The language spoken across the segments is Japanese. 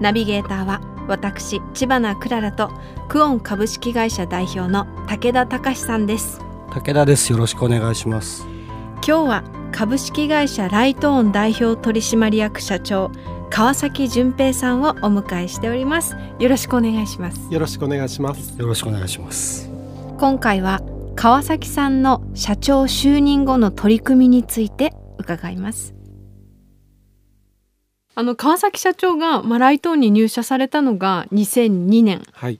ナビゲーターは私千葉なクララとクオン株式会社代表の武田隆さんです。武田です。よろしくお願いします。今日は株式会社ライトオン代表取締役社長川崎淳平さんをお迎えしております。よろしくお願いします。よろしくお願いします。よろしくお願いします。今回は川崎さんの社長就任後の取り組みについて伺いますあの川崎社長が、まあ、ライトオンに入社されたのが2002年、はい、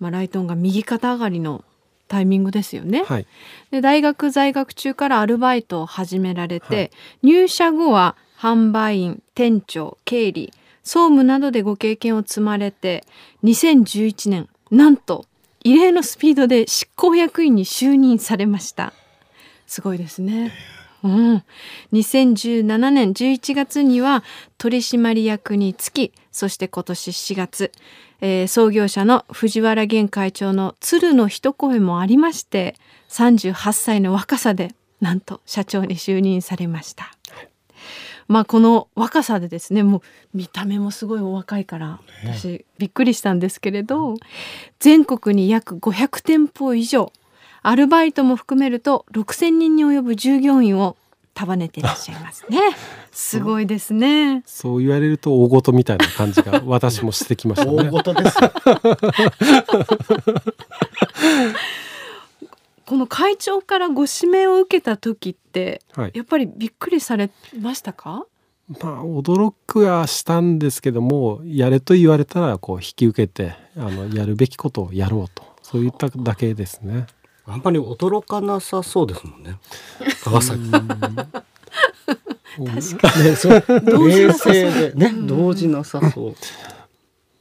まあ、ライトオンが右肩上がりのタイミングですよね。はい、で大学在学中からアルバイトを始められて、はい、入社後は販売員店長経理総務などでご経験を積まれて2011年なんと異例のスピードで執行役員に就任されました。すごいですね。うん、2017年11月には取締役につきそして今年4月、えー、創業者の藤原源会長の鶴の一声もありまして38歳の若さでなんと社長に就任されました。まあこの若さでですねもう見た目もすごいお若いから私びっくりしたんですけれど全国に約500店舗以上アルバイトも含めると6,000人に及ぶ従業員を束ねていらっしゃいますね。すごいですね。そう言われると大事みたいな感じが 私もしてきましたね。大事です。この会長からご指名を受けた時って、はい、やっぱりびっくりされましたか？まあ驚くはしたんですけどもやれと言われたらこう引き受けてあのやるべきことをやろうとそういっただけですね。あんまり驚かなさそうですもんね。川崎。確かに。そう冷静でね、動じなさそう。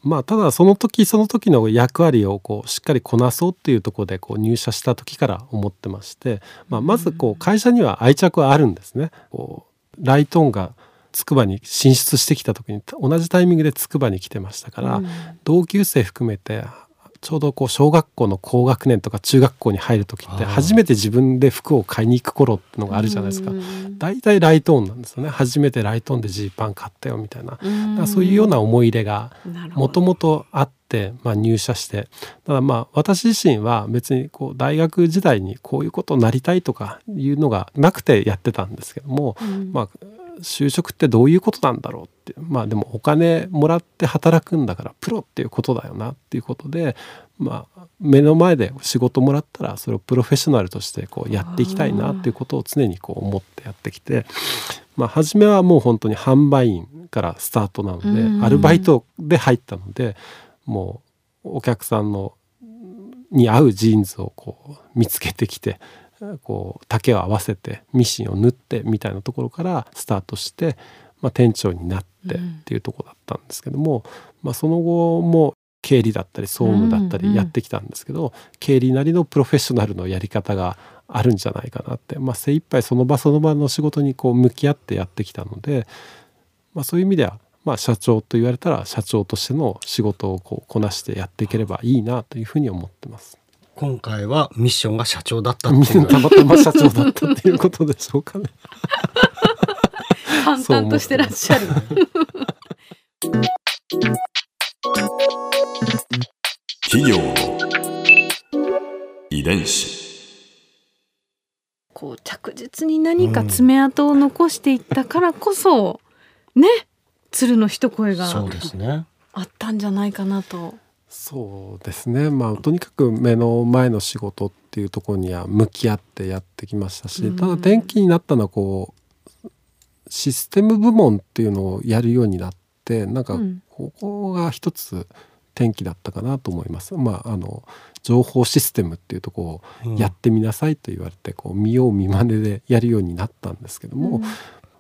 まあただその時その時の役割をこうしっかりこなそうっていうところでこう入社した時から思ってまして、まあ、まずこう会社には愛着はあるんですね。こうライトオンが筑波に進出してきた時に同じタイミングで筑波に来てましたから、同級生含めてちょうどこう小学校の高学年とか中学校に入る時って初めて自分で服を買いに行く頃ってのがあるじゃないですか。大体ライトオンなんですよね。初めてライトオンでジーパン買ったよみたいな。そういうような思い入れがもともとあって、まあ、入社して。ただまあ私自身は別にこう大学時代にこういうことになりたいとかいうのがなくてやってたんですけども、まあ就職ってどういうことなんだろうって。まあでもお金もらって働くんだからプロっていうことだよなっていうことでまあ目の前で仕事もらったらそれをプロフェッショナルとしてこうやっていきたいなっていうことを常にこう思ってやってきてまあ初めはもう本当に販売員からスタートなのでアルバイトで入ったのでもうお客さんのに合うジーンズをこう見つけてきてこう丈を合わせてミシンを縫ってみたいなところからスタートして、まあ、店長になってっていうとこだったんですけども、うん、まあ、その後も経理だったり総務だったりやってきたんですけど、うんうん、経理なりのプロフェッショナルのやり方があるんじゃないかなって、まあ、精一杯その場その場の仕事にこう向き合ってやってきたので、まあ、そういう意味ではまあ、社長と言われたら社長としての仕事をこうこなしてやっていければいいなというふうに思ってます。今回はミッションが社長だったっていう。たまたま社長だったっていうことでしょうかね。淡々としてらっしゃる。企業遺伝子。こう着実に何か爪痕を残していったからこそ、うん、ね鶴の一声がそうですね。あったんじゃないかなとそうですね。まあとにかく目の前の仕事っていうところには向き合ってやってきましたし、ただ転機になったのはこうシステム部門っていうのをやるようになってなんかここが一つ転機だったかなと思います。まああの情報システムっていうとこをやってみなさいと言われて、こう見よう見まねでやるようになったんですけども、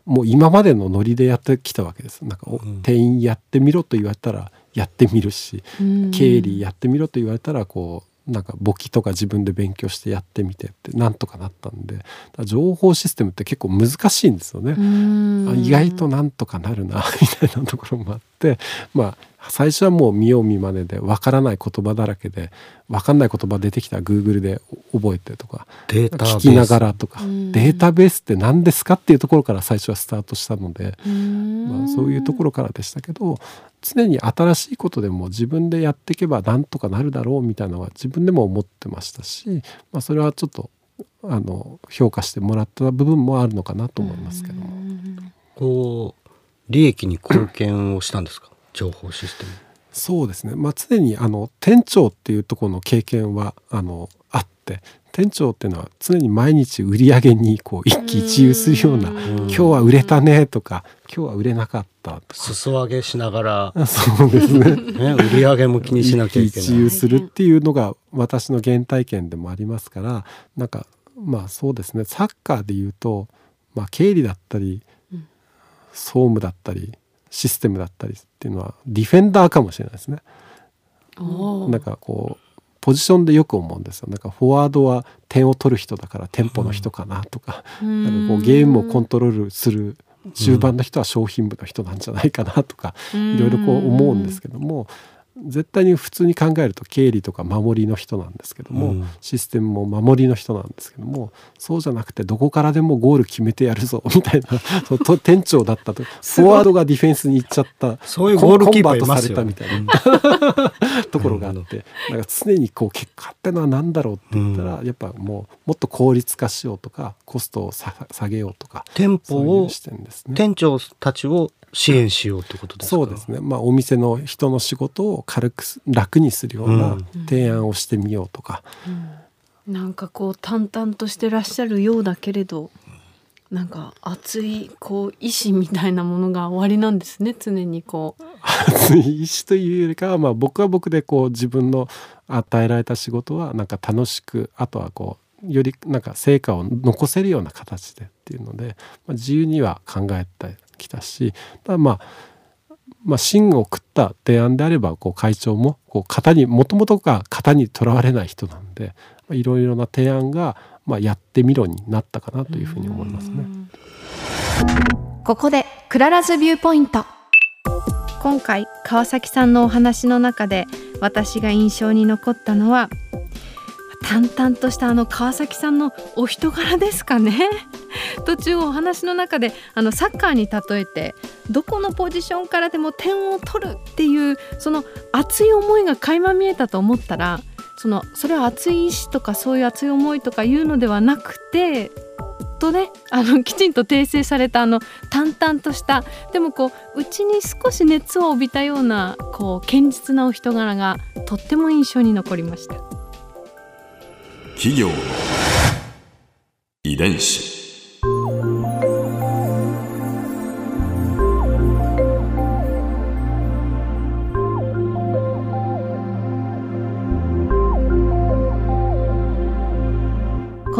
もう今までのノリでやってきたわけです。なんか、うん。店員やってみろと言われたらやってみるし、うん。経理やってみろと言われたらこうなんか簿記とか自分で勉強してやってみてってなんとかなったんで情報システムって結構難しいんですよね。うん。あ意外となんとかなるな みたいなところもあってまあ最初はもう見よう見まねでわからない言葉だらけでわかんない言葉出てきたら Google で覚えてとか聞きながらとかうん。データベースって何ですかっていうところから最初はスタートしたので、うん。まあ、そういうところからでしたけど常に新しいことでも自分でやっていけばなんとかなるだろうみたいなのは自分でも思ってましたし、まあ、それはちょっとあの評価してもらった部分もあるのかなと思いますけども。こう利益に貢献をしたんですか？情報システム。そうですね、まあ、常にあの店長っていうところの経験はあのあって店長っていうのは常に毎日売り上げにこう一喜一憂するような「うん。今日は売れたね」とか「今日は売れなかった」とか。裾上げしながら、あそうですね。ね、売り上げも気にしなきゃいけない。一喜一憂するっていうのが私の原体験でもありますからなんかまあそうですね。サッカーで言うと、まあ、経理だったりうん。総務だったりシステムだったりっていうのはディフェンダーかもしれないですね。なんかこうポジションでよく思うんですよ。なんかフォワードは点を取る人だからテンポの人かなとか,、なんかこうゲームをコントロールする中盤の人は商品部の人なんじゃないかなとか、いろいろこう思うんですけども絶対に普通に考えると経理とか守りの人なんですけども、うん。システムも守りの人なんですけどもそうじゃなくてどこからでもゴール決めてやるぞみたいな そうと店長だったとフォワードがディフェンスに行っちゃったそういうゴールキーパーいコンバートますよされたみたいな ところがあってなんか常にこう結果ってのは何だろうって言ったら、やっぱもうもっと効率化しようとかコストをさ下げようとか店舗をね。店長たちを支援しようってことですか？そうですね、まあ、お店の人の仕事を軽くす楽にするような提案をしてみようとか、なんかこう淡々としてらっしゃるようだけれどなんか熱いこう意志みたいなものが終わりなんですね常にこう。熱い意志というよりかは、まあ、僕は僕でこう自分の与えられた仕事はなんか楽しくあとはこうよりなんか成果を残せるような形でっていうので、まあ、自由には考えてきたしただまあまあ芯を食った提案であればこう会長もこう型にもともとが型にとらわれない人なんでいろいろな提案が、まあ、やってみろになったかなというふうに思いますね。ここで Clara's viewpoint 今回川崎さんのお話の中で私が印象に残ったのは淡々としたあの川崎さんのお人柄ですかね？途中お話の中であのサッカーに例えてどこのポジションからでも点を取るっていうその熱い思いが垣間見えたと思ったらそのそれは熱い意志とかそういう熱い思いとかいうのではなくてとねあの きちんと訂正されたあの淡々としたでもこう内に少し熱を帯びたようなこう堅実なお人柄がとっても印象に残りました。企業遺伝子